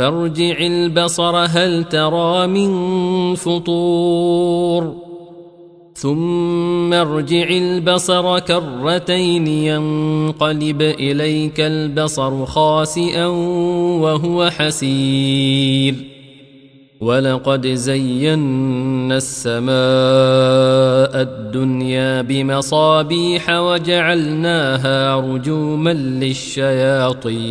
فارجع البصر هل ترى من فطور ثم ارجع البصر كرتين ينقلب إليك البصر خاسئا وهو حسير ولقد زينا السماء الدنيا بمصابيح وجعلناها رجوما للشياطين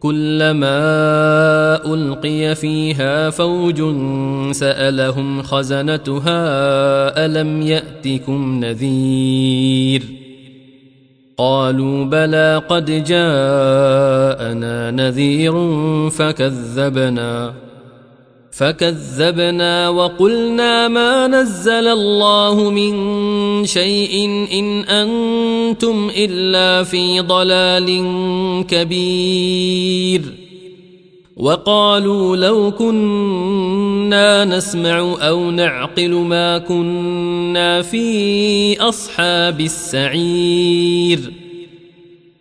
كلما ألقي فيها فوج سألهم خزنتها ألم يأتكم نذير؟ قالوا بلى قد جاءنا نذير فكذبنا. فكذبنا وقلنا ما نزل الله من شيء إن أنتم إلا في ضلال كبير. وقالوا لو كنا نسمع أو نعقل ما كنا في أصحاب السعير.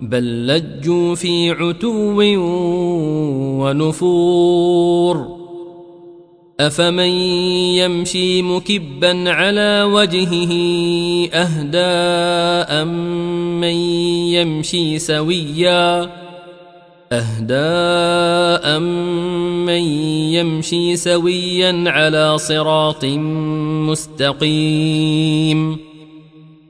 بل لجوا في عتو ونفور. أفمن يمشي مكبا على وجهه أهداء من يمشي سويا؟ أهداء من يمشي سويا على صراط مستقيم.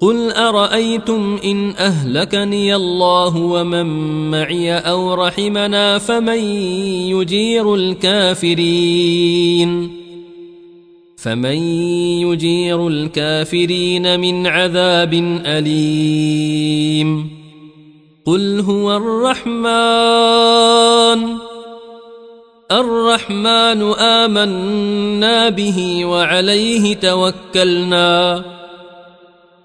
قل أرأيتم إن أهلكني الله ومن معي أو رحمنا فمن يجير الكافرين؟ فمن يجير الكافرين من عذاب أليم؟ قل هو الرحمن الرحمن آمنا به وعليه توكلنا